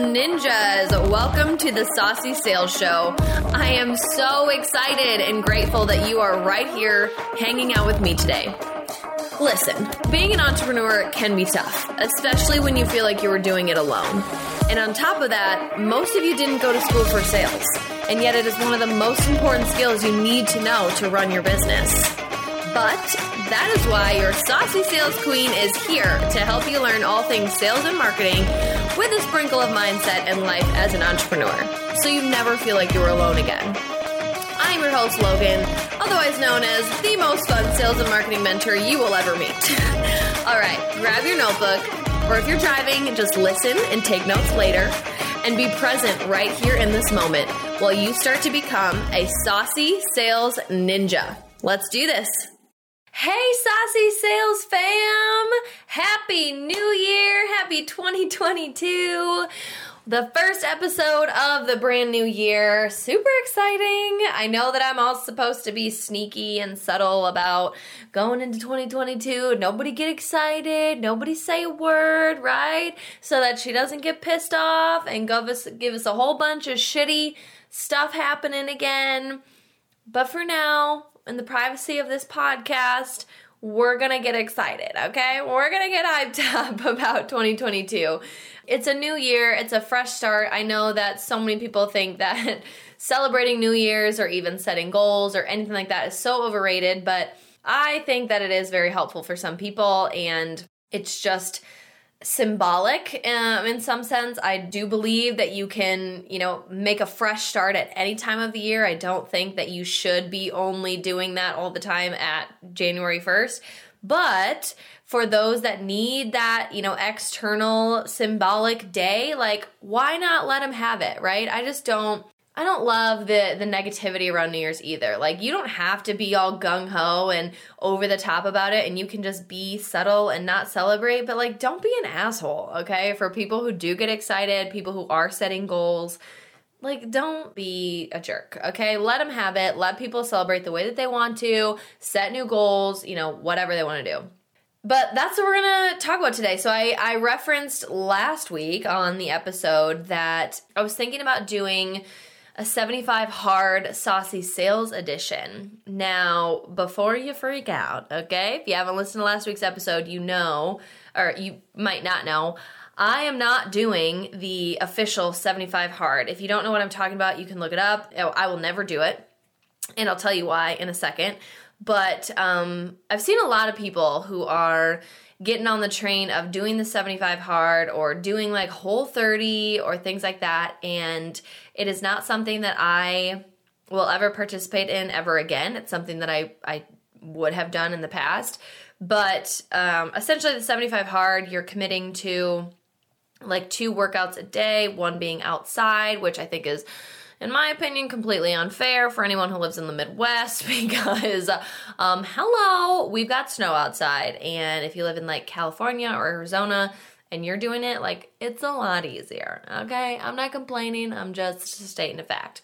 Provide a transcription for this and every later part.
ninjas, welcome to the Saucy Sales Show. I am so excited and grateful that you are right here hanging out with me today. Listen, being an entrepreneur can be tough, especially when you feel like you were doing it alone. And on top of that, most of you didn't go to school for sales, and yet it is one of the most important skills you need to know to run your business. But that is why your saucy sales queen is here to help you learn all things sales and marketing with a sprinkle of mindset and life as an entrepreneur. So you never feel like you're alone again. I'm your host, Logan, otherwise known as the most fun sales and marketing mentor you will ever meet. all right, grab your notebook, or if you're driving, just listen and take notes later and be present right here in this moment while you start to become a saucy sales ninja. Let's do this. Hey, Saucy Sales fam! Happy New Year! Happy 2022! The first episode of the brand new year. Super exciting. I know that I'm all supposed to be sneaky and subtle about going into 2022. Nobody get excited. Nobody say a word, right? So that she doesn't get pissed off and give us, give us a whole bunch of shitty stuff happening again. But for now, in the privacy of this podcast, we're gonna get excited, okay? We're gonna get hyped up about 2022. It's a new year, it's a fresh start. I know that so many people think that celebrating New Year's or even setting goals or anything like that is so overrated, but I think that it is very helpful for some people and it's just symbolic um, in some sense. I do believe that you can, you know, make a fresh start at any time of the year. I don't think that you should be only doing that all the time at January 1st. But for those that need that, you know, external symbolic day, like why not let them have it, right? I just don't I don't love the the negativity around New Year's either. Like you don't have to be all gung ho and over the top about it and you can just be subtle and not celebrate, but like don't be an asshole, okay? For people who do get excited, people who are setting goals, like don't be a jerk, okay? Let them have it. Let people celebrate the way that they want to, set new goals, you know, whatever they want to do. But that's what we're gonna talk about today. So I, I referenced last week on the episode that I was thinking about doing a 75 hard saucy sales edition. Now, before you freak out, okay? If you haven't listened to last week's episode, you know, or you might not know, I am not doing the official 75 hard. If you don't know what I'm talking about, you can look it up. Oh, I will never do it. And I'll tell you why in a second. But um, I've seen a lot of people who are getting on the train of doing the 75 hard or doing like whole 30 or things like that. And it is not something that I will ever participate in ever again. It's something that I, I would have done in the past. But um, essentially, the 75 hard, you're committing to like two workouts a day, one being outside, which I think is in my opinion, completely unfair for anyone who lives in the Midwest because, um, hello, we've got snow outside. And if you live in like California or Arizona and you're doing it, like it's a lot easier. Okay. I'm not complaining, I'm just stating a fact.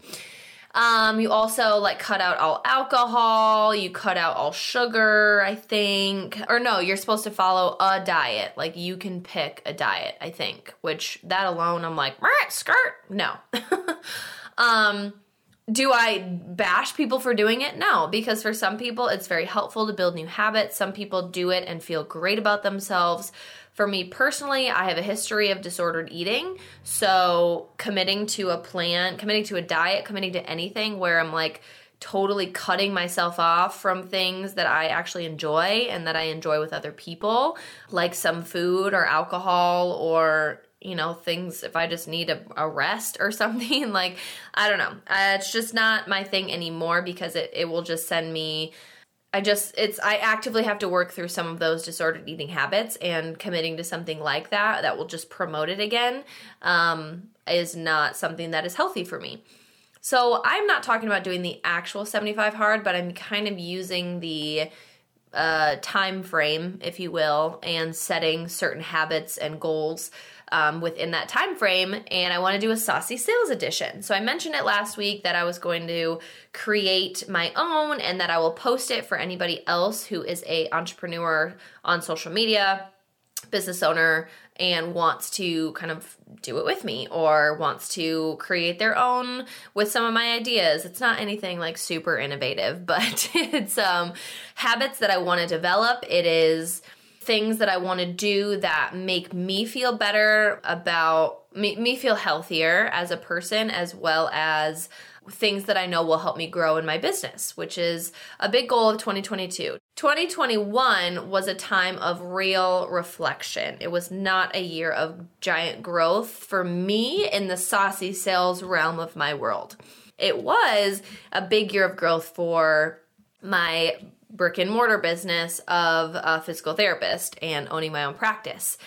Um, you also like cut out all alcohol, you cut out all sugar, I think. Or no, you're supposed to follow a diet. Like you can pick a diet, I think, which that alone I'm like, skirt. No. Um, do I bash people for doing it? No, because for some people it's very helpful to build new habits. Some people do it and feel great about themselves. For me personally, I have a history of disordered eating. So, committing to a plan, committing to a diet, committing to anything where I'm like totally cutting myself off from things that I actually enjoy and that I enjoy with other people, like some food or alcohol or you know things if i just need a, a rest or something like i don't know. It's just not my thing anymore because it, it will just send me i just it's i actively have to work through some of those disordered eating habits and committing to something like that that will just promote it again um, is not something that is healthy for me. So i'm not talking about doing the actual 75 hard but i'm kind of using the uh, time frame if you will and setting certain habits and goals um, within that time frame and i want to do a saucy sales edition so i mentioned it last week that i was going to create my own and that i will post it for anybody else who is a entrepreneur on social media business owner and wants to kind of do it with me or wants to create their own with some of my ideas. It's not anything like super innovative, but it's um, habits that I want to develop. It is things that I want to do that make me feel better about me, me feel healthier as a person as well as things that I know will help me grow in my business, which is a big goal of 2022. 2021 was a time of real reflection. It was not a year of giant growth for me in the saucy sales realm of my world. It was a big year of growth for my brick and mortar business of a physical therapist and owning my own practice.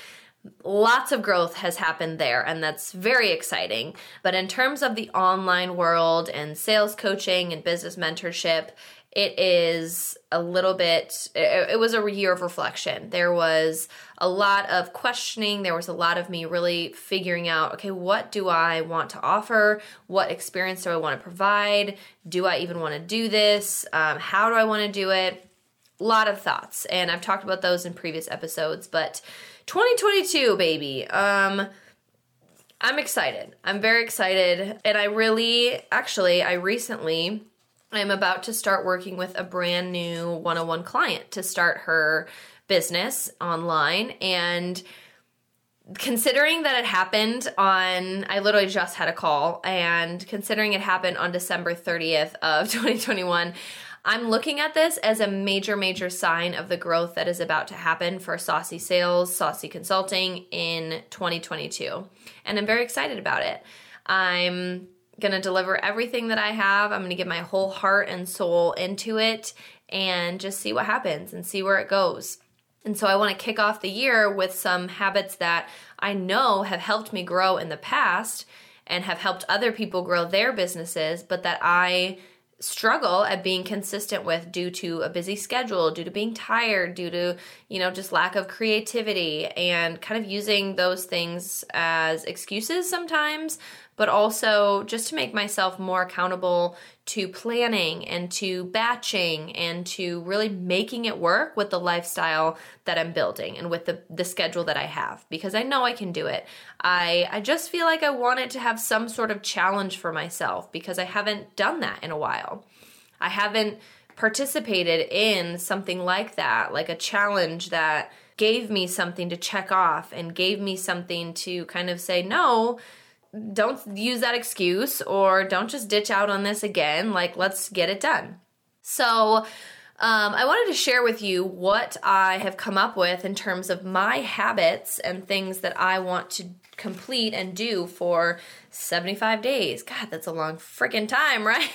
Lots of growth has happened there and that's very exciting. But in terms of the online world and sales coaching and business mentorship it is a little bit it, it, was a year of reflection. There was a lot of questioning. There was a lot of me really figuring out okay what do i want to offer? What experience do i want to provide? Do i even want to do this? Um, how do i want to do it? A lot of thoughts. And i've talked about those in previous episodes but 2022, baby. Um, I'm excited. I'm very excited. And I really, actually, I recently, I'm about to start working with a brand new 101 client to start her business online. And considering that it happened on, I literally just had a call, and considering it happened on December 30th of 2021, I'm looking at this as a major, major sign of the growth that is about to happen for Saucy Sales, Saucy Consulting in 2022. And I'm very excited about it. I'm going to deliver everything that I have. I'm going to give my whole heart and soul into it and just see what happens and see where it goes. And so I want to kick off the year with some habits that I know have helped me grow in the past and have helped other people grow their businesses, but that I struggle at being consistent with due to a busy schedule, due to being tired, due to, you know, just lack of creativity and kind of using those things as excuses sometimes, but also just to make myself more accountable to planning and to batching and to really making it work with the lifestyle that I'm building and with the, the schedule that I have because I know I can do it. I, I just feel like I wanted to have some sort of challenge for myself because I haven't done that in a while. I haven't participated in something like that, like a challenge that gave me something to check off and gave me something to kind of say, no, don't use that excuse or don't just ditch out on this again. Like, let's get it done. So, um, I wanted to share with you what I have come up with in terms of my habits and things that I want to complete and do for 75 days. God, that's a long freaking time, right?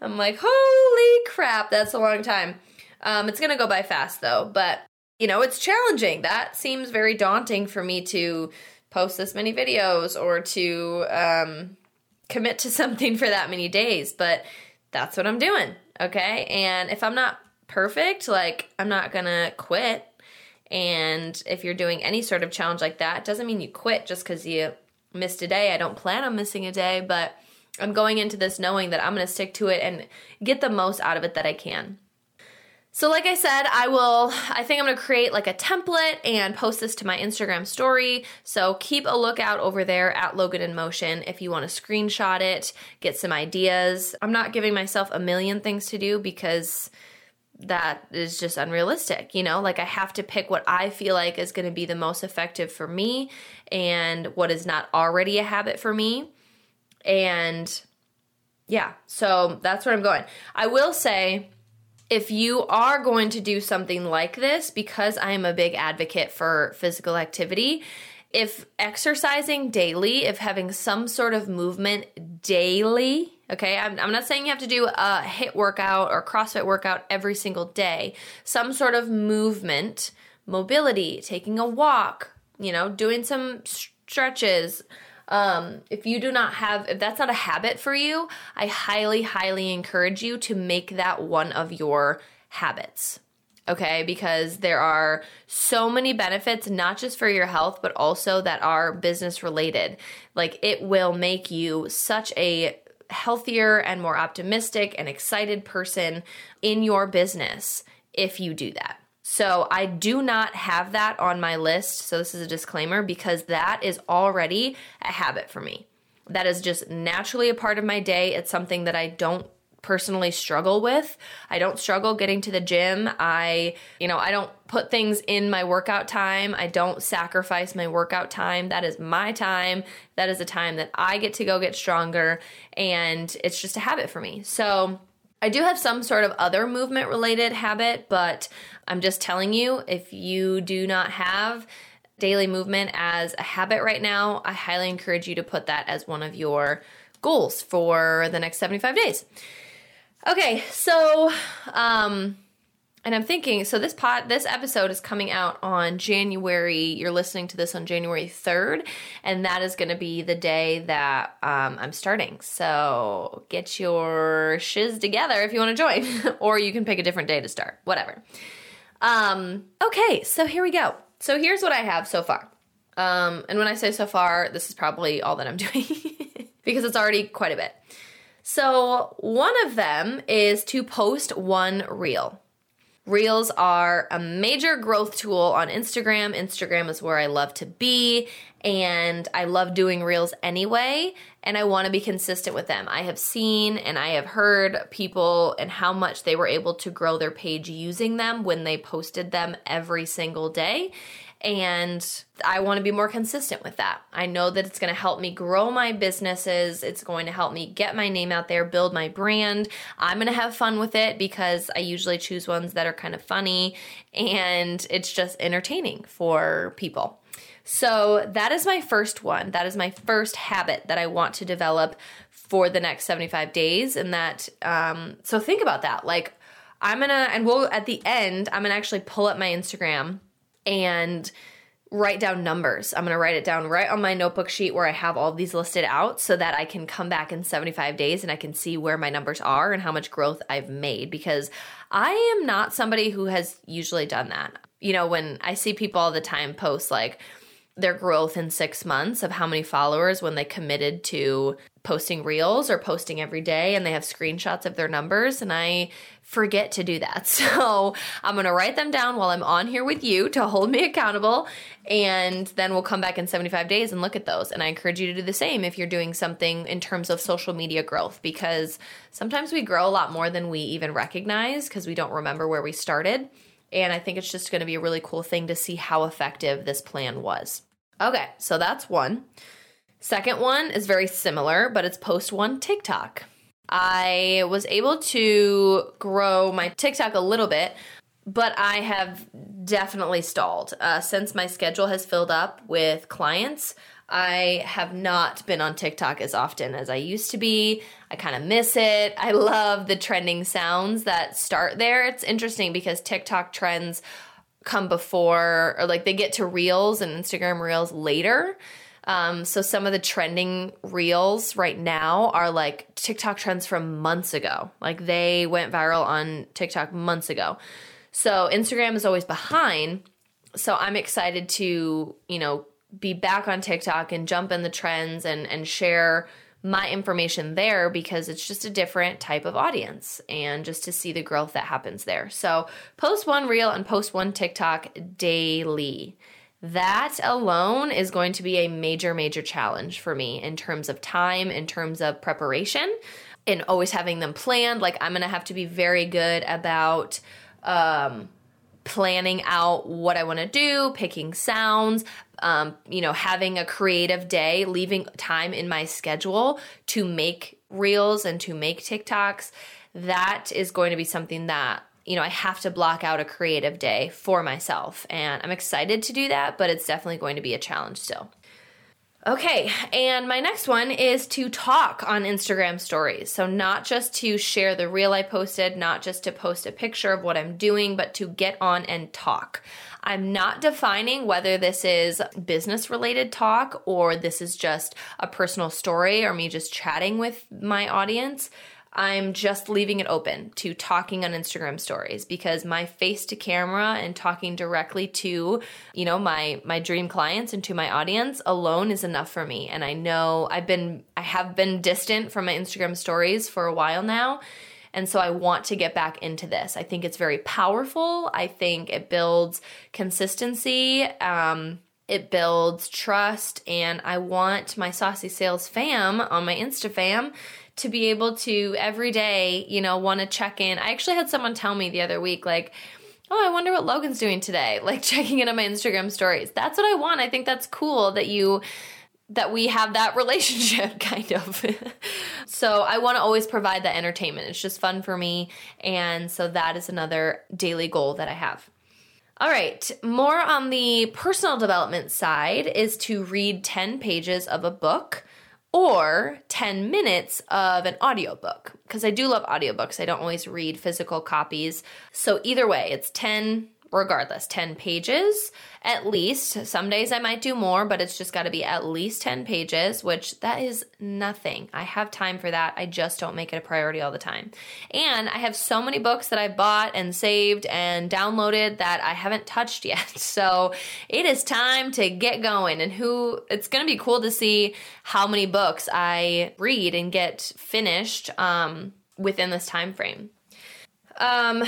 I'm like, holy crap, that's a long time. Um, it's gonna go by fast though, but you know, it's challenging. That seems very daunting for me to post this many videos or to um, commit to something for that many days, but that's what I'm doing. Okay. And if I'm not perfect, like I'm not gonna quit. And if you're doing any sort of challenge like that, doesn't mean you quit just because you missed a day. I don't plan on missing a day, but I'm going into this knowing that I'm gonna stick to it and get the most out of it that I can. So, like I said, I will, I think I'm gonna create like a template and post this to my Instagram story. So, keep a lookout over there at Logan in Motion if you wanna screenshot it, get some ideas. I'm not giving myself a million things to do because that is just unrealistic, you know? Like, I have to pick what I feel like is gonna be the most effective for me and what is not already a habit for me. And yeah, so that's where I'm going. I will say, if you are going to do something like this, because I am a big advocate for physical activity, if exercising daily, if having some sort of movement daily, okay, I'm, I'm, not saying you have to do a HIIT workout or CrossFit workout every single day, some sort of movement, mobility, taking a walk, you know, doing some stretches, um, if you do not have, if that's not a habit for you, I highly, highly encourage you to make that one of your habits. Okay, because there are so many benefits, not just for your health, but also that are business related. Like it will make you such a healthier and more optimistic and excited person in your business if you do that. So I do not have that on my list. So this is a disclaimer because that is already a habit for me. That is just naturally a part of my day. It's something that I don't personally struggle with. I don't struggle getting to the gym. I, you know, I don't put things in my workout time. I don't sacrifice my workout time. That is my time. That is a time that I get to go get stronger and it's just a habit for me. So, I do have some sort of other movement related habit, but I'm just telling you if you do not have daily movement as a habit right now, I highly encourage you to put that as one of your goals for the next 75 days. Okay, so um and I'm thinking so this pot this episode is coming out on January you're listening to this on January 3rd and that is going to be the day that um, I'm starting. So get your shiz together if you want to join or you can pick a different day to start. Whatever. Um okay, so here we go. So here's what I have so far. Um and when I say so far, this is probably all that I'm doing because it's already quite a bit. So, one of them is to post one reel. Reels are a major growth tool on Instagram. Instagram is where I love to be, and I love doing reels anyway, and I want to be consistent with them. I have seen and I have heard people and how much they were able to grow their page using them when they posted them every single day. And I want to be more consistent with that. I know that it's going to help me grow my businesses. It's going to help me get my name out there, build my brand. I'm going to have fun with it because I usually choose ones that are kind of funny and it's just entertaining for people. So that is my first one. That is my first habit that I want to develop for the next 75 days. And that, um, so think about that. Like, I'm gonna, and we'll, at the end, I'm gonna actually pull up my Instagram and write down numbers. I'm going to write it down right on my notebook sheet where I have all these listed out so that I can come back in 75 days and I can see where my numbers are and how much growth I've made because I am not somebody who has usually done that. You know, when I see people all the time post like, their growth in six months of how many followers when they committed to posting reels or posting every day and they have screenshots of their numbers and I forget to do that. So I'm going to write them down while I'm on here with you to hold me accountable. And then we'll come back in 75 days and look at those. And I encourage you to do the same if you're doing something in terms of social media growth, because sometimes we grow a lot more than we even recognize because we don't remember where we started. And I think it's just going to be a really cool thing to see how effective this plan was. Okay, so that's one. Second one is very similar, but it's post one TikTok. I was able to grow my TikTok a little bit, but I have definitely stalled. Uh, since my schedule has filled up with clients, I have not been on TikTok as often as I used to be. I kind of miss it. I love the trending sounds that start there. It's interesting because TikTok trends come before, or like they get to Reels and Instagram Reels later. Um, so some of the trending reels right now are like TikTok trends from months ago. Like they went viral on TikTok months ago. So Instagram is always behind. So I'm excited to, you know, be back on TikTok and jump in the trends and and share my information there because it's just a different type of audience and just to see the growth that happens there. So post one reel and post one TikTok daily. That alone is going to be a major, major challenge for me in terms of time, in terms of preparation, and always having them planned. Like, I'm going to have to be very good about um, planning out what I want to do, picking sounds, um, you know, having a creative day, leaving time in my schedule to make reels and to make TikToks. That is going to be something that you know, I have to block out a creative day for myself. And I'm excited to do that, but it's definitely going to be a challenge still. Okay, and my next one is to talk on Instagram stories. So, not just to share the reel I posted, not just to post a picture of what I'm doing, but to get on and talk. I'm not defining whether this is business related talk or this is just a personal story or me just chatting with my audience. I'm just leaving it open to talking on Instagram stories because my face to camera and talking directly to, you know, my my dream clients and to my audience alone is enough for me. And I know I've been I have been distant from my Instagram stories for a while now. And so I want to get back into this. I think it's very powerful. I think it builds consistency. Um, it builds trust, and I want my Saucy Sales fam on my Insta fam to be able to every day, you know, want to check in. I actually had someone tell me the other week, like, oh, I wonder what Logan's doing today, like checking in on my Instagram stories. That's what I want. I think that's cool that you that we have that relationship kind of. so I want to always provide that entertainment. It's just fun for me. And so that is another daily goal that I have. All right, more on the personal development side is to read 10 pages of a book or 10 minutes of an audiobook because I do love audiobooks. I don't always read physical copies. So either way, it's 10 regardless 10 pages. At least some days i might do more but it's just got to be at least 10 pages which that is nothing. I have time for that. I just don't make it a priority all the time. And i have so many books that i bought and saved and downloaded that i haven't touched yet. So it is time to get going. And who it's going to be cool to see how many books i read and get finished um, within this time frame um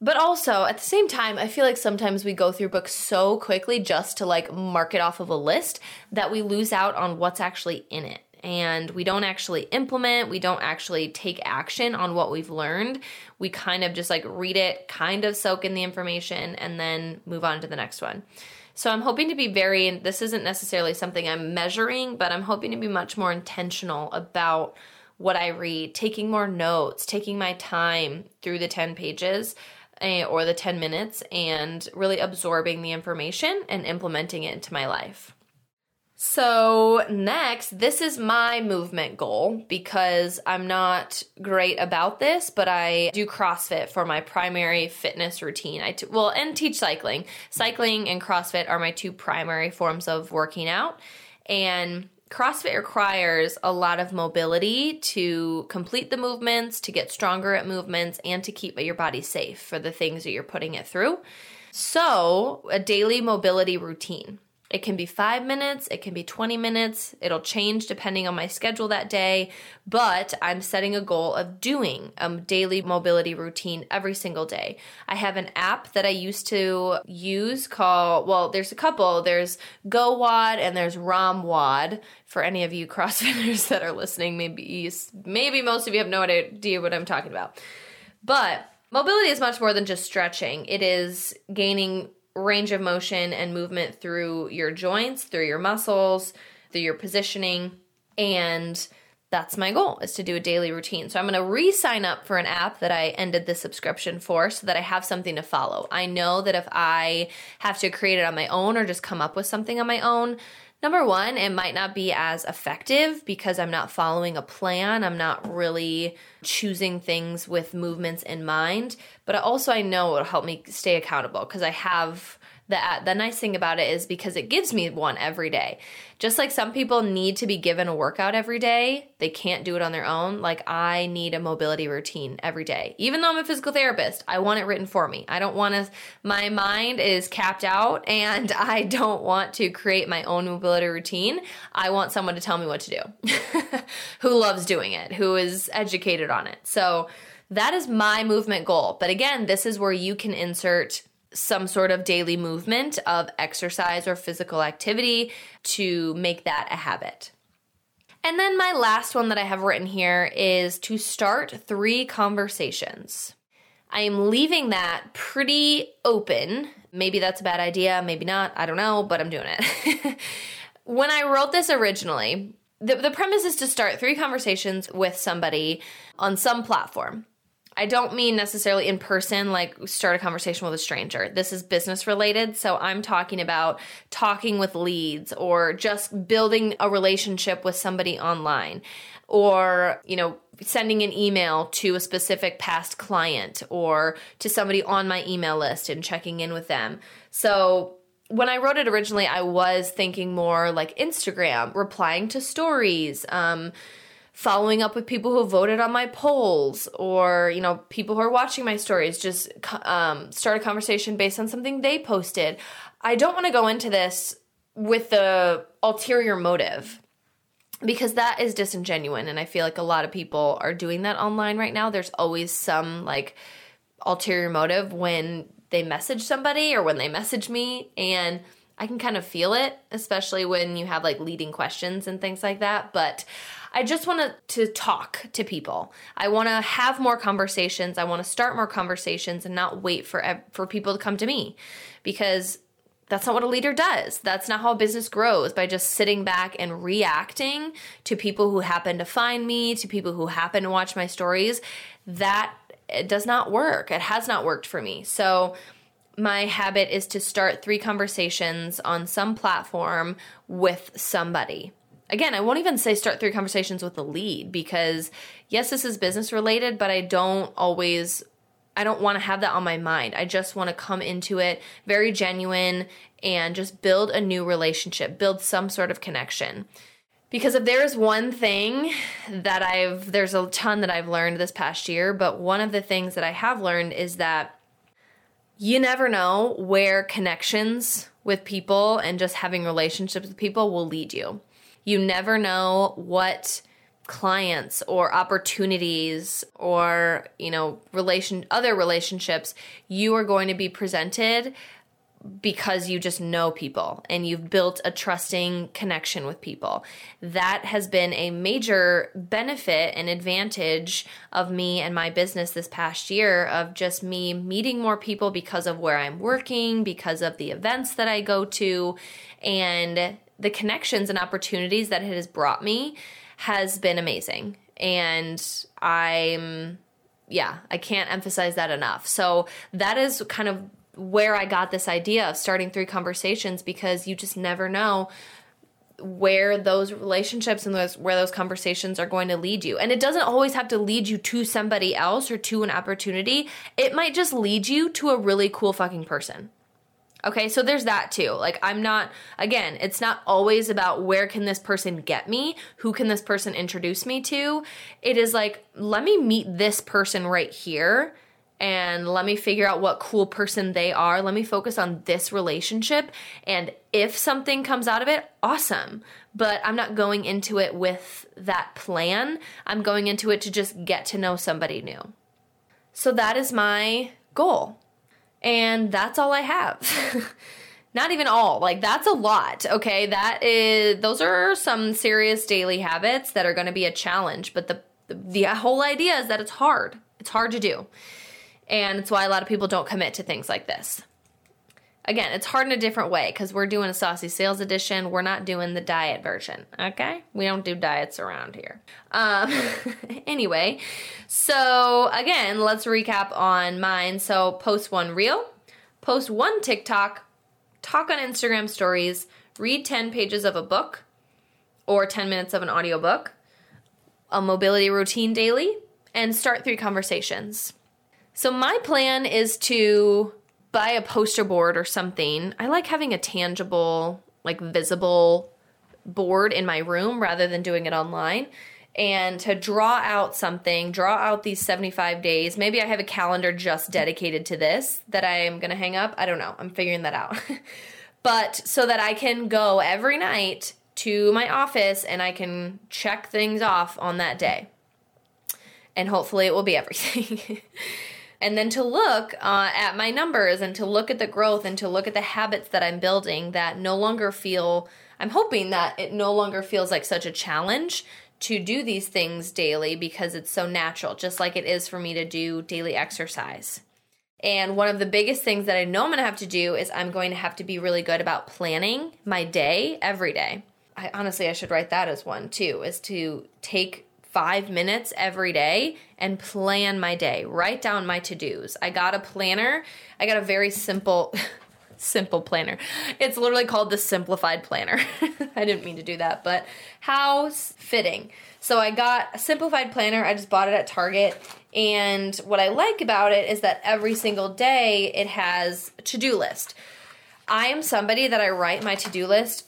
but also, at the same time, I feel like sometimes we go through books so quickly just to like mark it off of a list that we lose out on what's actually in it. And we don't actually implement, we don't actually take action on what we've learned. We kind of just like read it, kind of soak in the information, and then move on to the next one. So I'm hoping to be very, this isn't necessarily something I'm measuring, but I'm hoping to be much more intentional about what I read, taking more notes, taking my time through the 10 pages Eh, or the 10 minutes and really absorbing the information and implementing it into my life. So, next, this is my movement goal because I'm not great about this, but I do CrossFit for my primary fitness routine. I t- well, and teach cycling. Cycling and CrossFit are my two primary forms of working out. And CrossFit requires a lot of mobility to complete the movements, to get stronger at movements, and to keep your body safe for the things that you're putting it through. So, a daily mobility routine. It can be five minutes, it can be 20 minutes, it'll change depending on my schedule that day, but I'm setting a goal of doing a daily mobility routine every single day. I have an app that I used to use called, well, there's a couple. There's GoWOD and there's ROMWOD for any of you CrossFitters that are listening. Maybe, maybe most of you have no idea what I'm talking about. But mobility is much more than just stretching, it is gaining range of motion and movement through your joints, through your muscles, through your positioning. And that's my goal is to do a daily routine. So I'm going to re-sign up for an app that I ended the subscription for so that I have something to follow. I know that if I have to create it on my own or just come up with something on my own, Number one, it might not be as effective because I'm not following a plan. I'm not really choosing things with movements in mind. But also, I know it'll help me stay accountable because I have the the nice thing about it is because it gives me one every day. Just like some people need to be given a workout every day, they can't do it on their own. Like I need a mobility routine every day. Even though I'm a physical therapist, I want it written for me. I don't want to my mind is capped out and I don't want to create my own mobility routine. I want someone to tell me what to do. who loves doing it, who is educated on it. So that is my movement goal. But again, this is where you can insert some sort of daily movement of exercise or physical activity to make that a habit. And then my last one that I have written here is to start three conversations. I am leaving that pretty open. Maybe that's a bad idea, maybe not, I don't know, but I'm doing it. when I wrote this originally, the, the premise is to start three conversations with somebody on some platform. I don't mean necessarily in person, like start a conversation with a stranger. This is business related. So I'm talking about talking with leads or just building a relationship with somebody online or, you know, sending an email to a specific past client or to somebody on my email list and checking in with them. So when I wrote it originally, I was thinking more like Instagram, replying to stories, um, following up with people who voted on my polls or you know people who are watching my stories just um, start a conversation based on something they posted. I don't want to go into this with the ulterior motive because that is disingenuous and i feel like a lot of people are doing that online right now. There's always some like ulterior motive when they message somebody or when they message me and i can kind of feel it especially when you have like leading questions and things like that. But I just want to talk to people. I want to have more conversations. I want to start more conversations and not wait for for people to come to me because that's not what a leader does. That's not how a business grows by just sitting back and reacting to people who happen to find me, to people who happen to watch my stories. That it does not work. It has not worked for me. So my habit is to start three conversations on some platform with somebody. Again, I won't even say start three conversations with a lead because yes, this is business related, but I don't always I don't want to have that on my mind. I just want to come into it very genuine and just build a new relationship, build some sort of connection. Because if there's one thing that I've, there's a ton that I've learned this past year, but one of the things that I have learned is that you never know where connections with people and just having relationships with people will lead you. You never know what clients or opportunities or you know relation other relationships you are going to be presented because you just know people and you've built a trusting connection with people. That has been a major benefit and advantage of me and my business this past year of just me meeting more people because of where I'm working, because of the events that I go to, and the connections and opportunities that it has brought me has been amazing. And I'm, yeah, I can't emphasize that enough. So that is kind of where I got this idea of starting three conversations because you just never know where those relationships and those where those conversations are going to lead you. And it doesn't always have to lead you to somebody else or to an opportunity. It might just lead you to a really cool fucking person. Okay, so there's that too. Like, I'm not, again, it's not always about where can this person get me? Who can this person introduce me to? It is like, let me meet this person right here and let me figure out what cool person they are. Let me focus on this relationship. And if something comes out of it, awesome. But I'm not going into it with that plan. I'm going into it to just get to know somebody new. So that is my goal. And that's all I have. Not even all. Like that's a lot. Okay? That is those are some serious daily habits that are going to be a challenge, but the the whole idea is that it's hard. It's hard to do. And it's why a lot of people don't commit to things like this. Again, it's hard in a different way because we're doing a saucy sales edition. We're not doing the diet version. Okay, we don't do diets around here. Um, anyway, so again, let's recap on mine. So post one reel, post one TikTok, talk on Instagram stories, read 10 pages of a book or 10 minutes of an audiobook, a mobility routine daily, and start three conversations. So my plan is to buy a poster board or something. I like having a tangible, like visible board in my room rather than doing it online. And to draw out something, draw out these 75 days. Maybe I have a calendar just dedicated to this that I am going to hang up. I don't know. I'm figuring that out. but so that I can go every night to my office and I can check things off on that day. And hopefully it will be everything. and then to look uh, at my numbers and to look at the growth and to look at the habits that I'm building that no longer feel, I'm hoping that it no longer feels like such a challenge to do these things daily because it's so natural, just like it is for me to do daily exercise. And one of the biggest things that I know I'm gonna have to do is I'm going to have to be really good about planning my day every day. I honestly I should write that as one too, is to take five minutes every day and plan my day. Write down my to dos. I got a planner. I got a very simple, simple planner. It's literally called the Simplified Planner. I didn't mean to do that, but how fitting. So I got a simplified planner. I just bought it at Target. And what I like about it is that every single day it has a to do list. I am somebody that I write my to do list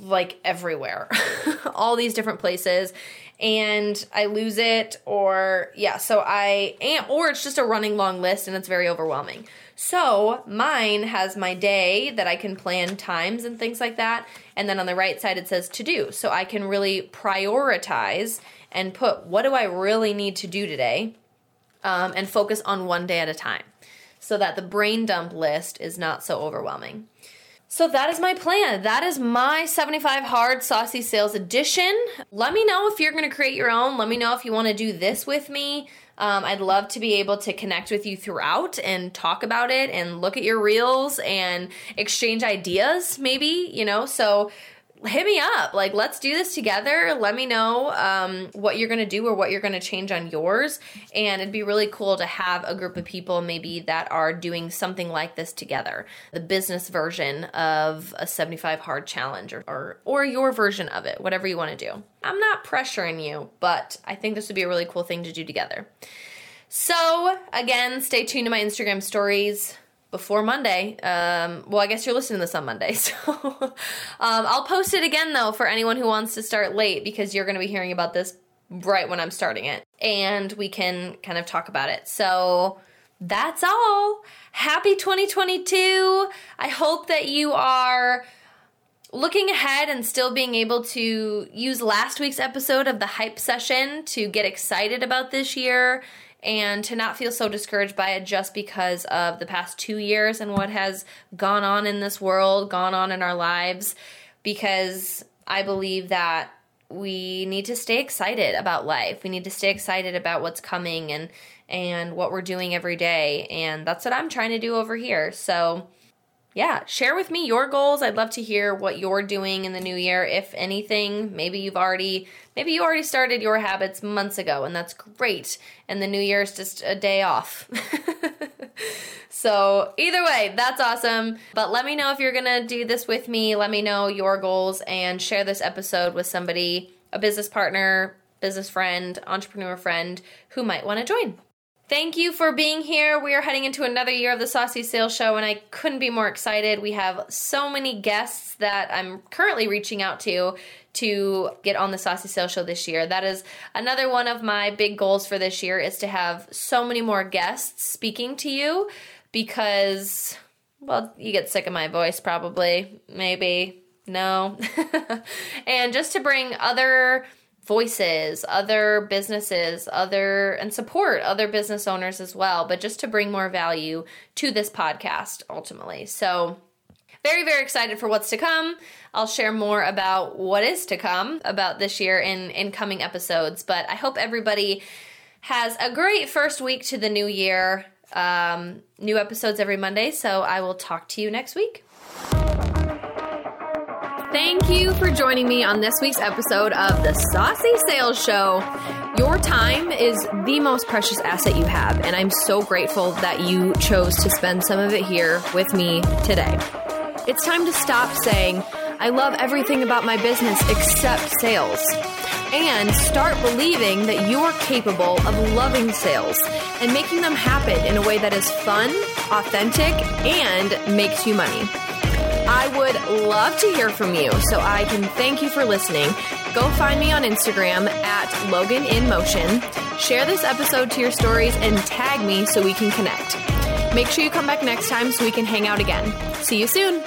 like everywhere, all these different places. And I lose it or yeah, so I and or it's just a running long list and it's very overwhelming. So, mine has my day that I can plan times and things like that, and then on the right side it says to do. So I can really prioritize and put what do I really need to do today um, and focus on one day at a time so that the brain dump list is not so overwhelming. So that is my plan. That is my 75 hard saucy sales edition. Let me know if you're going to create your own. Let me know if you want to do this with me. Um, I'd love to be able to connect with you throughout and talk about it and look at your reels and exchange ideas, maybe, you know. So hit me up. Like, let's do this together. Let me know um, what you're going to do or what you're going to change on yours. And it'd be really cool to have a group of people maybe that are doing something like this together. The business version of a 75 hard challenge or, or, or your version of it, whatever you want to do. I'm not pressuring you, but I think this would be a really cool thing to do together. So, again, stay tuned to my Instagram stories before Monday. Um, well, I guess you're listening to this on Monday. So um, I'll post it again, though, for anyone who wants to start late because you're going to be hearing about this right when I'm starting it. And we can kind of talk about it. So that's all. Happy 2022. I hope that you are looking ahead and still being able to use last week's episode of the hype session to get excited about this year and to not feel so discouraged by it just because of the past two years and what has gone on in this world, gone on in our lives, because I believe that we need to stay excited about life. We need to stay excited about what's coming and and what we're doing every day. And that's what I'm trying to do over here. So, yeah, share with me your goals. I'd love to hear what you're doing in the new year, if anything. Maybe you've already maybe you already started your habits months ago and that's great. And the new year is just a day off. so, either way, that's awesome. But let me know if you're going to do this with me. Let me know your goals and share this episode with somebody, a business partner, business friend, entrepreneur friend who might want to join. Thank you for being here. We are heading into another year of the Saucy Sales Show, and I couldn't be more excited. We have so many guests that I'm currently reaching out to to get on the Saucy Sales Show this year. That is another one of my big goals for this year is to have so many more guests speaking to you because, well, you get sick of my voice probably, maybe, no. and just to bring other voices, other businesses, other and support other business owners as well, but just to bring more value to this podcast ultimately. So, very very excited for what's to come. I'll share more about what is to come about this year in in coming episodes, but I hope everybody has a great first week to the new year. Um, new episodes every Monday, so I will talk to you next week. Thank you for joining me on this week's episode of the Saucy Sales Show. Your time is the most precious asset you have, and I'm so grateful that you chose to spend some of it here with me today. It's time to stop saying, I love everything about my business except sales, and start believing that you are capable of loving sales and making them happen in a way that is fun, authentic, and makes you money. I would love to hear from you, so I can thank you for listening. Go find me on Instagram at Logan in Motion. Share this episode to your stories and tag me so we can connect. Make sure you come back next time so we can hang out again. See you soon.